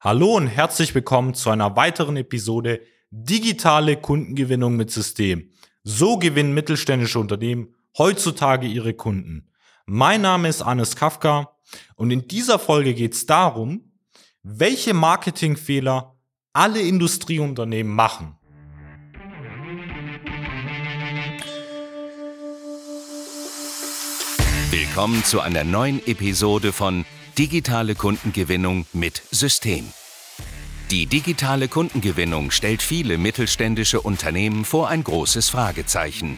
Hallo und herzlich willkommen zu einer weiteren Episode Digitale Kundengewinnung mit System. So gewinnen mittelständische Unternehmen heutzutage ihre Kunden. Mein Name ist Anis Kafka und in dieser Folge geht es darum, welche Marketingfehler alle Industrieunternehmen machen. Willkommen zu einer neuen Episode von Digitale Kundengewinnung mit System. Die digitale Kundengewinnung stellt viele mittelständische Unternehmen vor ein großes Fragezeichen.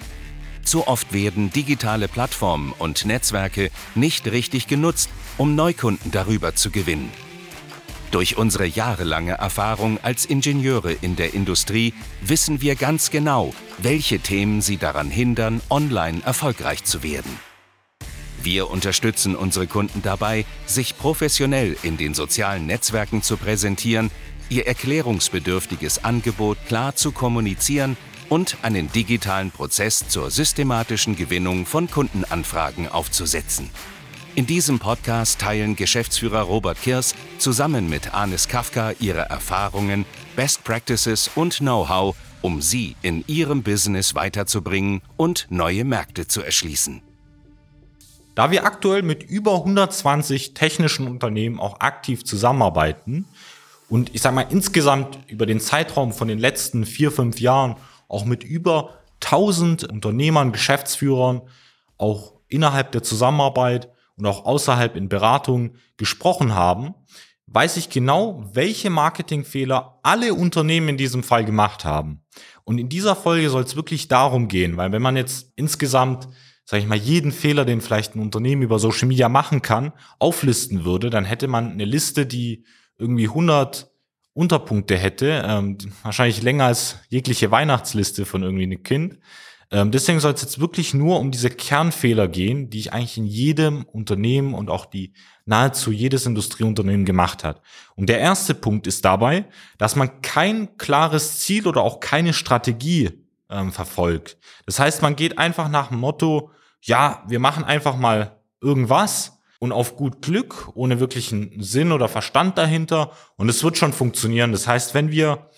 Zu oft werden digitale Plattformen und Netzwerke nicht richtig genutzt, um Neukunden darüber zu gewinnen. Durch unsere jahrelange Erfahrung als Ingenieure in der Industrie wissen wir ganz genau, welche Themen sie daran hindern, online erfolgreich zu werden. Wir unterstützen unsere Kunden dabei, sich professionell in den sozialen Netzwerken zu präsentieren, ihr erklärungsbedürftiges Angebot klar zu kommunizieren und einen digitalen Prozess zur systematischen Gewinnung von Kundenanfragen aufzusetzen. In diesem Podcast teilen Geschäftsführer Robert Kirs zusammen mit Anis Kafka ihre Erfahrungen, Best Practices und Know-how, um sie in ihrem Business weiterzubringen und neue Märkte zu erschließen. Da wir aktuell mit über 120 technischen Unternehmen auch aktiv zusammenarbeiten und ich sage mal insgesamt über den Zeitraum von den letzten vier, fünf Jahren auch mit über 1000 Unternehmern, Geschäftsführern, auch innerhalb der Zusammenarbeit und auch außerhalb in Beratungen gesprochen haben, weiß ich genau, welche Marketingfehler alle Unternehmen in diesem Fall gemacht haben. Und in dieser Folge soll es wirklich darum gehen, weil wenn man jetzt insgesamt sage ich mal, jeden Fehler, den vielleicht ein Unternehmen über Social Media machen kann, auflisten würde, dann hätte man eine Liste, die irgendwie 100 Unterpunkte hätte, ähm, wahrscheinlich länger als jegliche Weihnachtsliste von irgendwie einem Kind. Ähm, deswegen soll es jetzt wirklich nur um diese Kernfehler gehen, die ich eigentlich in jedem Unternehmen und auch die nahezu jedes Industrieunternehmen gemacht hat. Und der erste Punkt ist dabei, dass man kein klares Ziel oder auch keine Strategie ähm, verfolgt. Das heißt, man geht einfach nach dem Motto, ja, wir machen einfach mal irgendwas und auf gut Glück, ohne wirklichen Sinn oder Verstand dahinter. Und es wird schon funktionieren. Das heißt, wenn wir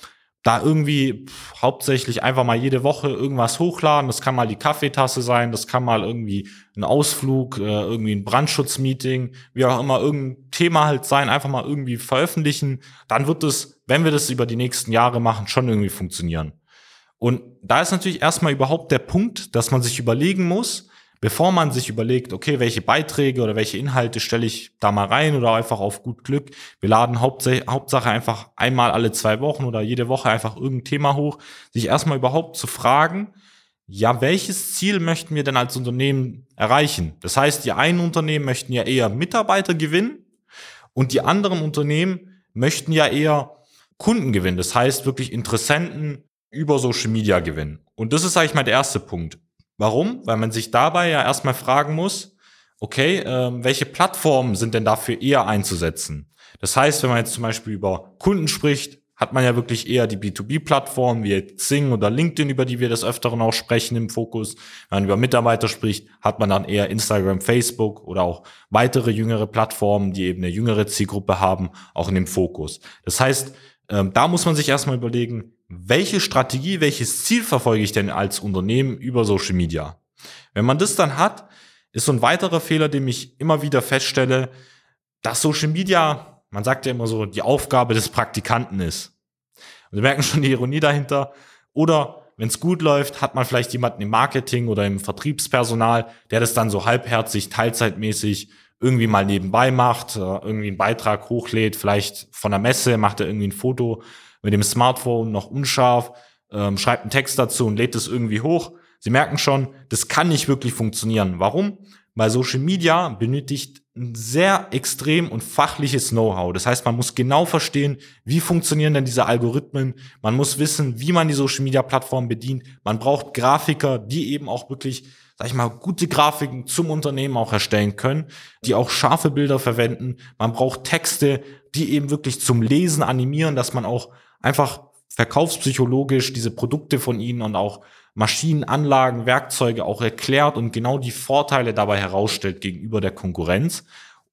da irgendwie hauptsächlich einfach mal jede Woche irgendwas hochladen, das kann mal die Kaffeetasse sein, das kann mal irgendwie ein Ausflug, äh, irgendwie ein Brandschutzmeeting, wie auch immer irgendein Thema halt sein, einfach mal irgendwie veröffentlichen, dann wird es, wenn wir das über die nächsten Jahre machen, schon irgendwie funktionieren. Und da ist natürlich erstmal überhaupt der Punkt, dass man sich überlegen muss, bevor man sich überlegt, okay, welche Beiträge oder welche Inhalte stelle ich da mal rein oder einfach auf gut Glück. Wir laden Hauptsache einfach einmal alle zwei Wochen oder jede Woche einfach irgendein Thema hoch, sich erstmal überhaupt zu fragen, ja, welches Ziel möchten wir denn als Unternehmen erreichen? Das heißt, die einen Unternehmen möchten ja eher Mitarbeiter gewinnen und die anderen Unternehmen möchten ja eher Kunden gewinnen. Das heißt, wirklich Interessenten über Social Media gewinnen. Und das ist, sage ich mal, der erste Punkt. Warum? Weil man sich dabei ja erstmal fragen muss, okay, äh, welche Plattformen sind denn dafür eher einzusetzen? Das heißt, wenn man jetzt zum Beispiel über Kunden spricht, hat man ja wirklich eher die B2B-Plattformen wie Zing oder LinkedIn, über die wir des Öfteren auch sprechen im Fokus. Wenn man über Mitarbeiter spricht, hat man dann eher Instagram, Facebook oder auch weitere jüngere Plattformen, die eben eine jüngere Zielgruppe haben, auch in dem Fokus. Das heißt, ähm, da muss man sich erstmal überlegen, welche Strategie, welches Ziel verfolge ich denn als Unternehmen über Social Media? Wenn man das dann hat, ist so ein weiterer Fehler, den ich immer wieder feststelle, dass Social Media, man sagt ja immer so, die Aufgabe des Praktikanten ist. Und Sie merken schon die Ironie dahinter. Oder wenn es gut läuft, hat man vielleicht jemanden im Marketing oder im Vertriebspersonal, der das dann so halbherzig, teilzeitmäßig irgendwie mal nebenbei macht, äh, irgendwie einen Beitrag hochlädt, vielleicht von der Messe macht er irgendwie ein Foto mit dem Smartphone noch unscharf, ähm, schreibt einen Text dazu und lädt es irgendwie hoch. Sie merken schon, das kann nicht wirklich funktionieren. Warum? Weil Social Media benötigt ein sehr extrem und fachliches Know-how. Das heißt, man muss genau verstehen, wie funktionieren denn diese Algorithmen. Man muss wissen, wie man die Social Media Plattform bedient. Man braucht Grafiker, die eben auch wirklich sag ich mal, gute Grafiken zum Unternehmen auch erstellen können, die auch scharfe Bilder verwenden. Man braucht Texte, die eben wirklich zum Lesen animieren, dass man auch einfach verkaufspsychologisch diese Produkte von ihnen und auch Maschinen, Anlagen, Werkzeuge auch erklärt und genau die Vorteile dabei herausstellt gegenüber der Konkurrenz.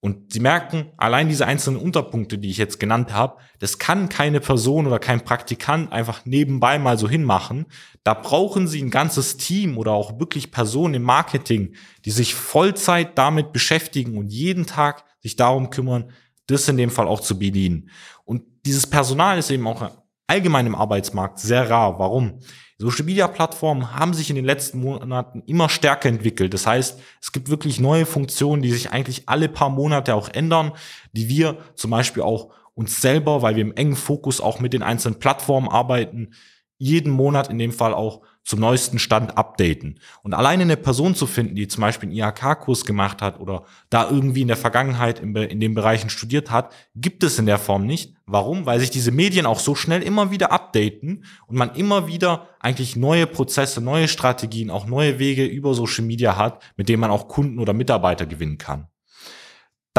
Und Sie merken, allein diese einzelnen Unterpunkte, die ich jetzt genannt habe, das kann keine Person oder kein Praktikant einfach nebenbei mal so hinmachen. Da brauchen Sie ein ganzes Team oder auch wirklich Personen im Marketing, die sich Vollzeit damit beschäftigen und jeden Tag sich darum kümmern, das in dem Fall auch zu bedienen. Und dieses Personal ist eben auch allgemein im Arbeitsmarkt sehr rar. Warum? Social Media Plattformen haben sich in den letzten Monaten immer stärker entwickelt. Das heißt, es gibt wirklich neue Funktionen, die sich eigentlich alle paar Monate auch ändern, die wir zum Beispiel auch uns selber, weil wir im engen Fokus auch mit den einzelnen Plattformen arbeiten, jeden Monat in dem Fall auch zum neuesten Stand updaten. Und alleine eine Person zu finden, die zum Beispiel einen IHK-Kurs gemacht hat oder da irgendwie in der Vergangenheit in, in den Bereichen studiert hat, gibt es in der Form nicht. Warum? Weil sich diese Medien auch so schnell immer wieder updaten und man immer wieder eigentlich neue Prozesse, neue Strategien, auch neue Wege über Social Media hat, mit denen man auch Kunden oder Mitarbeiter gewinnen kann.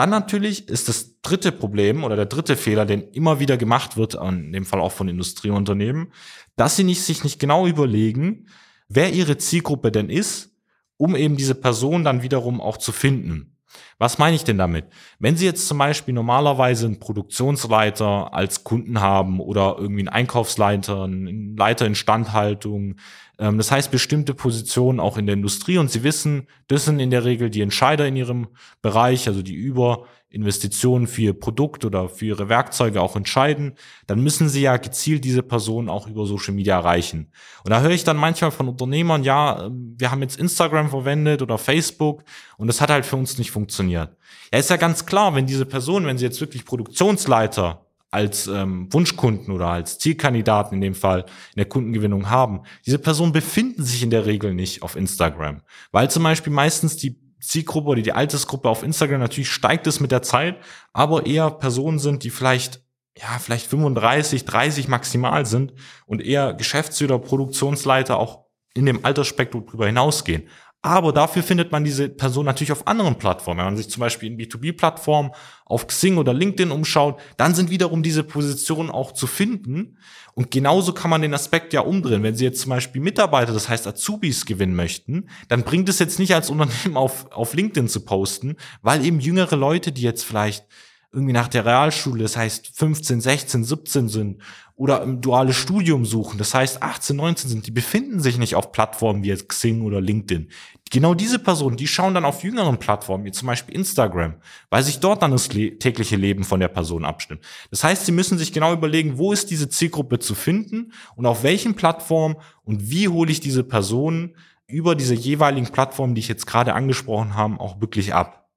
Dann natürlich ist das dritte Problem oder der dritte Fehler, den immer wieder gemacht wird, in dem Fall auch von Industrieunternehmen, dass sie nicht, sich nicht genau überlegen, wer ihre Zielgruppe denn ist, um eben diese Person dann wiederum auch zu finden. Was meine ich denn damit? Wenn Sie jetzt zum Beispiel normalerweise einen Produktionsleiter als Kunden haben oder irgendwie einen Einkaufsleiter, einen Leiter Instandhaltung, ähm, das heißt bestimmte Positionen auch in der Industrie und Sie wissen, das sind in der Regel die Entscheider in Ihrem Bereich, also die über Investitionen für ihr Produkt oder für ihre Werkzeuge auch entscheiden, dann müssen sie ja gezielt diese Personen auch über Social Media erreichen. Und da höre ich dann manchmal von Unternehmern, ja, ähm, wir haben jetzt Instagram verwendet oder Facebook und das hat halt für uns nicht funktioniert. Ja, ist ja ganz klar, wenn diese Personen, wenn sie jetzt wirklich Produktionsleiter als ähm, Wunschkunden oder als Zielkandidaten in dem Fall in der Kundengewinnung haben, diese Personen befinden sich in der Regel nicht auf Instagram, weil zum Beispiel meistens die Zielgruppe oder die Altersgruppe auf Instagram, natürlich steigt es mit der Zeit, aber eher Personen sind, die vielleicht ja, vielleicht 35, 30 maximal sind und eher Geschäftsführer, Produktionsleiter auch in dem Altersspektrum drüber hinausgehen. Aber dafür findet man diese Person natürlich auf anderen Plattformen. Wenn man sich zum Beispiel in B2B-Plattformen auf Xing oder LinkedIn umschaut, dann sind wiederum diese Positionen auch zu finden. Und genauso kann man den Aspekt ja umdrehen. Wenn Sie jetzt zum Beispiel Mitarbeiter, das heißt Azubis gewinnen möchten, dann bringt es jetzt nicht als Unternehmen auf, auf LinkedIn zu posten, weil eben jüngere Leute, die jetzt vielleicht irgendwie nach der Realschule, das heißt 15, 16, 17 sind oder im duales Studium suchen, das heißt 18, 19 sind, die befinden sich nicht auf Plattformen wie jetzt Xing oder LinkedIn. Genau diese Personen, die schauen dann auf jüngeren Plattformen, wie zum Beispiel Instagram, weil sich dort dann das tägliche Leben von der Person abstimmt. Das heißt, sie müssen sich genau überlegen, wo ist diese Zielgruppe zu finden und auf welchen Plattformen und wie hole ich diese Personen über diese jeweiligen Plattformen, die ich jetzt gerade angesprochen habe, auch wirklich ab.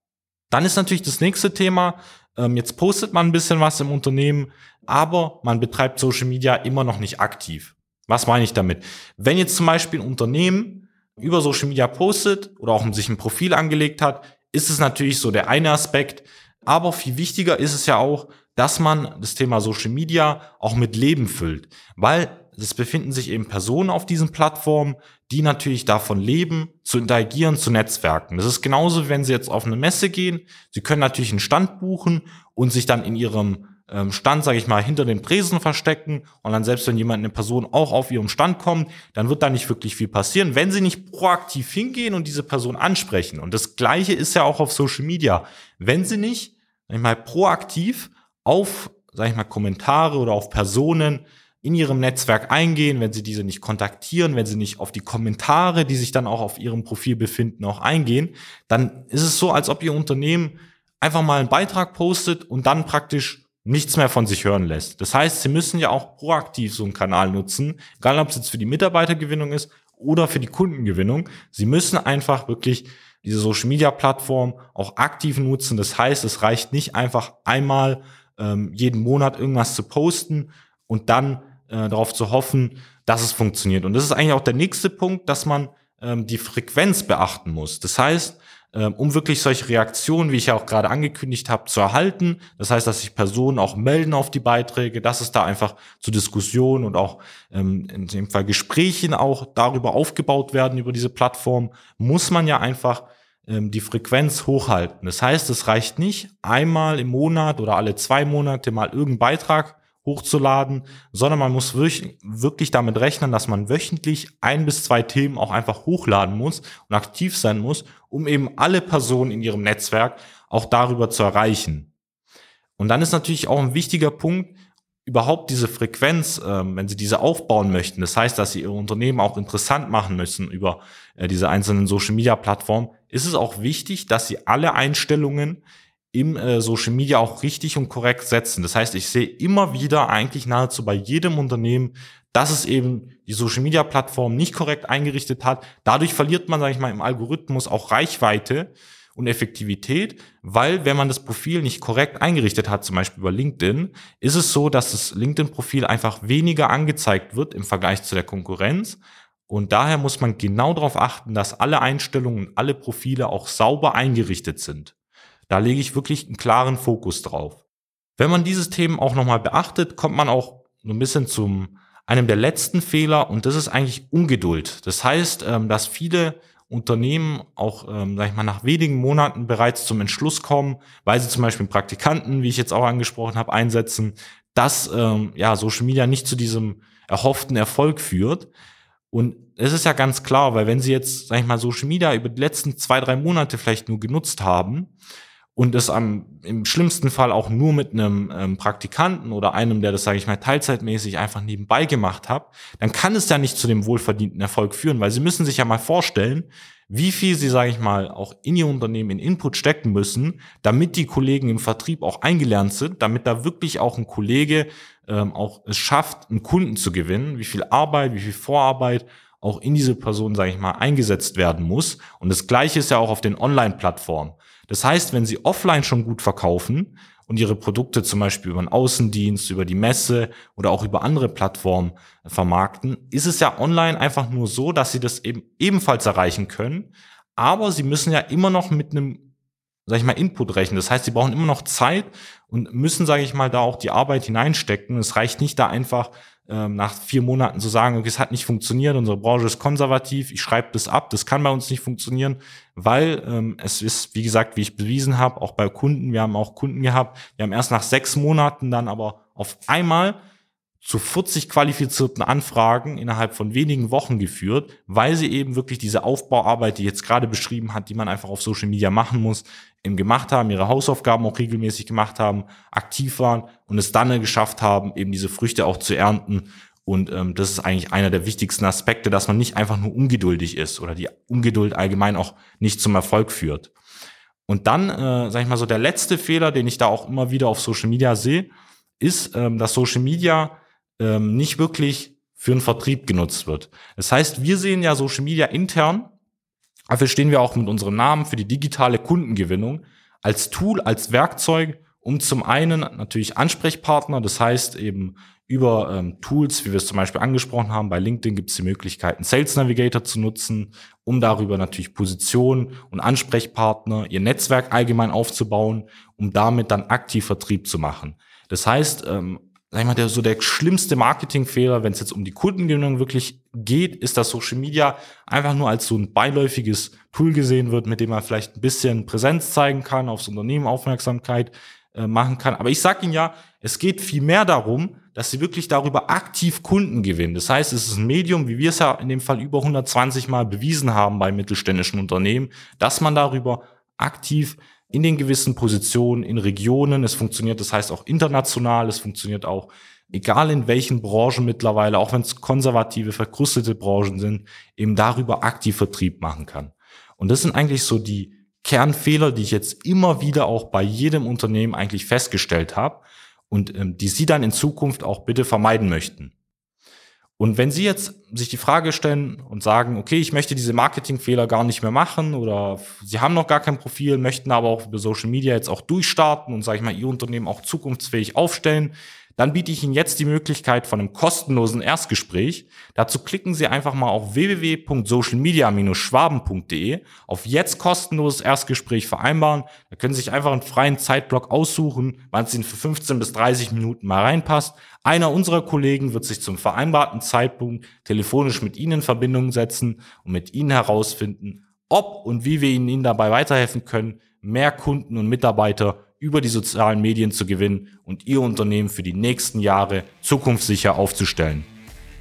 Dann ist natürlich das nächste Thema, ähm, jetzt postet man ein bisschen was im Unternehmen, aber man betreibt Social Media immer noch nicht aktiv. Was meine ich damit? Wenn jetzt zum Beispiel ein Unternehmen über Social Media postet oder auch sich ein Profil angelegt hat, ist es natürlich so der eine Aspekt. Aber viel wichtiger ist es ja auch, dass man das Thema Social Media auch mit Leben füllt, weil es befinden sich eben Personen auf diesen Plattformen, die natürlich davon leben, zu interagieren, zu Netzwerken. Das ist genauso, wenn Sie jetzt auf eine Messe gehen. Sie können natürlich einen Stand buchen und sich dann in Ihrem ähm, Stand, sage ich mal, hinter den Präsen verstecken und dann selbst wenn jemand, eine Person auch auf ihrem Stand kommt, dann wird da nicht wirklich viel passieren, wenn sie nicht proaktiv hingehen und diese Person ansprechen. Und das Gleiche ist ja auch auf Social Media. Wenn sie nicht, sag ich mal, proaktiv auf, sag ich mal, Kommentare oder auf Personen in ihrem Netzwerk eingehen, wenn sie diese nicht kontaktieren, wenn sie nicht auf die Kommentare, die sich dann auch auf ihrem Profil befinden, auch eingehen, dann ist es so, als ob ihr Unternehmen einfach mal einen Beitrag postet und dann praktisch nichts mehr von sich hören lässt. Das heißt, sie müssen ja auch proaktiv so einen Kanal nutzen, egal ob es jetzt für die Mitarbeitergewinnung ist oder für die Kundengewinnung. Sie müssen einfach wirklich diese Social Media Plattform auch aktiv nutzen. Das heißt, es reicht nicht einfach einmal ähm, jeden Monat irgendwas zu posten und dann äh, darauf zu hoffen, dass es funktioniert. Und das ist eigentlich auch der nächste Punkt, dass man ähm, die Frequenz beachten muss. Das heißt, ähm, um wirklich solche Reaktionen, wie ich ja auch gerade angekündigt habe, zu erhalten. Das heißt, dass sich Personen auch melden auf die Beiträge, dass es da einfach zu Diskussionen und auch ähm, in dem Fall Gesprächen auch darüber aufgebaut werden, über diese Plattform, muss man ja einfach die Frequenz hochhalten. Das heißt, es reicht nicht, einmal im Monat oder alle zwei Monate mal irgendeinen Beitrag hochzuladen, sondern man muss wirklich, wirklich damit rechnen, dass man wöchentlich ein bis zwei Themen auch einfach hochladen muss und aktiv sein muss, um eben alle Personen in ihrem Netzwerk auch darüber zu erreichen. Und dann ist natürlich auch ein wichtiger Punkt, überhaupt diese Frequenz, ähm, wenn Sie diese aufbauen möchten, das heißt, dass Sie Ihr Unternehmen auch interessant machen müssen über äh, diese einzelnen Social-Media-Plattformen, ist es auch wichtig, dass Sie alle Einstellungen im äh, Social Media auch richtig und korrekt setzen. Das heißt, ich sehe immer wieder eigentlich nahezu bei jedem Unternehmen, dass es eben die Social Media Plattform nicht korrekt eingerichtet hat. Dadurch verliert man, sage ich mal, im Algorithmus auch Reichweite und Effektivität, weil wenn man das Profil nicht korrekt eingerichtet hat, zum Beispiel über LinkedIn, ist es so, dass das LinkedIn-Profil einfach weniger angezeigt wird im Vergleich zu der Konkurrenz. Und daher muss man genau darauf achten, dass alle Einstellungen, alle Profile auch sauber eingerichtet sind. Da lege ich wirklich einen klaren Fokus drauf. Wenn man dieses Themen auch nochmal beachtet, kommt man auch so ein bisschen zum einem der letzten Fehler und das ist eigentlich Ungeduld. Das heißt, ähm, dass viele Unternehmen auch, ähm, sag ich mal, nach wenigen Monaten bereits zum Entschluss kommen, weil sie zum Beispiel Praktikanten, wie ich jetzt auch angesprochen habe, einsetzen, dass ähm, ja Social Media nicht zu diesem erhofften Erfolg führt. Und es ist ja ganz klar, weil wenn Sie jetzt, sag ich mal, Social Media über die letzten zwei, drei Monate vielleicht nur genutzt haben, und es am, im schlimmsten Fall auch nur mit einem ähm, Praktikanten oder einem, der das, sage ich mal, teilzeitmäßig einfach nebenbei gemacht hat, dann kann es ja nicht zu dem wohlverdienten Erfolg führen, weil sie müssen sich ja mal vorstellen, wie viel sie, sage ich mal, auch in ihr Unternehmen in Input stecken müssen, damit die Kollegen im Vertrieb auch eingelernt sind, damit da wirklich auch ein Kollege ähm, auch es schafft, einen Kunden zu gewinnen, wie viel Arbeit, wie viel Vorarbeit auch in diese Person, sage ich mal, eingesetzt werden muss. Und das Gleiche ist ja auch auf den Online-Plattformen. Das heißt, wenn Sie offline schon gut verkaufen und Ihre Produkte zum Beispiel über einen Außendienst, über die Messe oder auch über andere Plattformen vermarkten, ist es ja online einfach nur so, dass Sie das eben ebenfalls erreichen können. Aber Sie müssen ja immer noch mit einem, sag ich mal, Input rechnen. Das heißt, Sie brauchen immer noch Zeit und müssen, sage ich mal, da auch die Arbeit hineinstecken. Es reicht nicht da einfach ähm, nach vier Monaten zu sagen, okay, es hat nicht funktioniert, unsere Branche ist konservativ, ich schreibe das ab, das kann bei uns nicht funktionieren, weil ähm, es ist, wie gesagt, wie ich bewiesen habe, auch bei Kunden, wir haben auch Kunden gehabt, wir haben erst nach sechs Monaten dann aber auf einmal zu 40 qualifizierten Anfragen innerhalb von wenigen Wochen geführt, weil sie eben wirklich diese Aufbauarbeit, die jetzt gerade beschrieben hat, die man einfach auf Social Media machen muss, eben gemacht haben, ihre Hausaufgaben auch regelmäßig gemacht haben, aktiv waren und es dann geschafft haben, eben diese Früchte auch zu ernten. Und ähm, das ist eigentlich einer der wichtigsten Aspekte, dass man nicht einfach nur ungeduldig ist oder die Ungeduld allgemein auch nicht zum Erfolg führt. Und dann, äh, sage ich mal so, der letzte Fehler, den ich da auch immer wieder auf Social Media sehe, ist, ähm, dass Social Media ähm, nicht wirklich für einen Vertrieb genutzt wird. Das heißt, wir sehen ja Social Media intern, dafür stehen wir auch mit unserem Namen für die digitale Kundengewinnung als Tool, als Werkzeug, um zum einen natürlich Ansprechpartner, das heißt eben über ähm, Tools, wie wir es zum Beispiel angesprochen haben, bei LinkedIn gibt es die Möglichkeiten, Sales Navigator zu nutzen, um darüber natürlich Positionen und Ansprechpartner, ihr Netzwerk allgemein aufzubauen, um damit dann aktiv Vertrieb zu machen. Das heißt, ähm, sag ich mal, der, so der schlimmste Marketingfehler, wenn es jetzt um die Kundengewinnung wirklich geht, ist, dass Social Media einfach nur als so ein beiläufiges Tool gesehen wird, mit dem man vielleicht ein bisschen Präsenz zeigen kann, aufs Unternehmen Aufmerksamkeit äh, machen kann. Aber ich sage Ihnen ja, es geht viel mehr darum, dass Sie wirklich darüber aktiv Kunden gewinnen. Das heißt, es ist ein Medium, wie wir es ja in dem Fall über 120 Mal bewiesen haben bei mittelständischen Unternehmen, dass man darüber aktiv in den gewissen Positionen, in Regionen. Es funktioniert, das heißt auch international, es funktioniert auch, egal in welchen Branchen mittlerweile, auch wenn es konservative, verkrustete Branchen sind, eben darüber aktiv Vertrieb machen kann. Und das sind eigentlich so die Kernfehler, die ich jetzt immer wieder auch bei jedem Unternehmen eigentlich festgestellt habe und ähm, die Sie dann in Zukunft auch bitte vermeiden möchten. Und wenn Sie jetzt sich die Frage stellen und sagen, okay, ich möchte diese Marketingfehler gar nicht mehr machen oder Sie haben noch gar kein Profil, möchten aber auch über Social Media jetzt auch durchstarten und, sage ich mal, Ihr Unternehmen auch zukunftsfähig aufstellen, dann biete ich Ihnen jetzt die Möglichkeit von einem kostenlosen Erstgespräch. Dazu klicken Sie einfach mal auf www.socialmedia-schwaben.de auf jetzt kostenloses Erstgespräch vereinbaren. Da können Sie sich einfach einen freien Zeitblock aussuchen, wann es Ihnen für 15 bis 30 Minuten mal reinpasst. Einer unserer Kollegen wird sich zum vereinbarten Zeitpunkt telefonisch mit Ihnen in Verbindung setzen und mit Ihnen herausfinden, ob und wie wir Ihnen dabei weiterhelfen können, mehr Kunden und Mitarbeiter über die sozialen Medien zu gewinnen und Ihr Unternehmen für die nächsten Jahre zukunftssicher aufzustellen.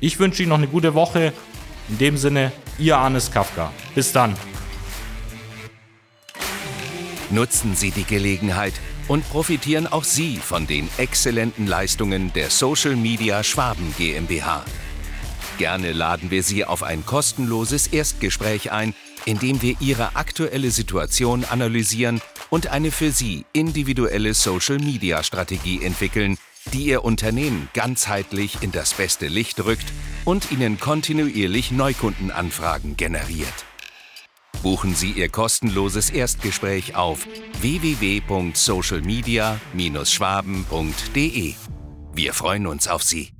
Ich wünsche Ihnen noch eine gute Woche. In dem Sinne, Ihr Arnes Kafka. Bis dann. Nutzen Sie die Gelegenheit und profitieren auch Sie von den exzellenten Leistungen der Social Media Schwaben GmbH. Gerne laden wir Sie auf ein kostenloses Erstgespräch ein, in dem wir Ihre aktuelle Situation analysieren und eine für Sie individuelle Social-Media-Strategie entwickeln, die Ihr Unternehmen ganzheitlich in das beste Licht rückt und Ihnen kontinuierlich Neukundenanfragen generiert. Buchen Sie Ihr kostenloses Erstgespräch auf www.socialmedia-schwaben.de. Wir freuen uns auf Sie.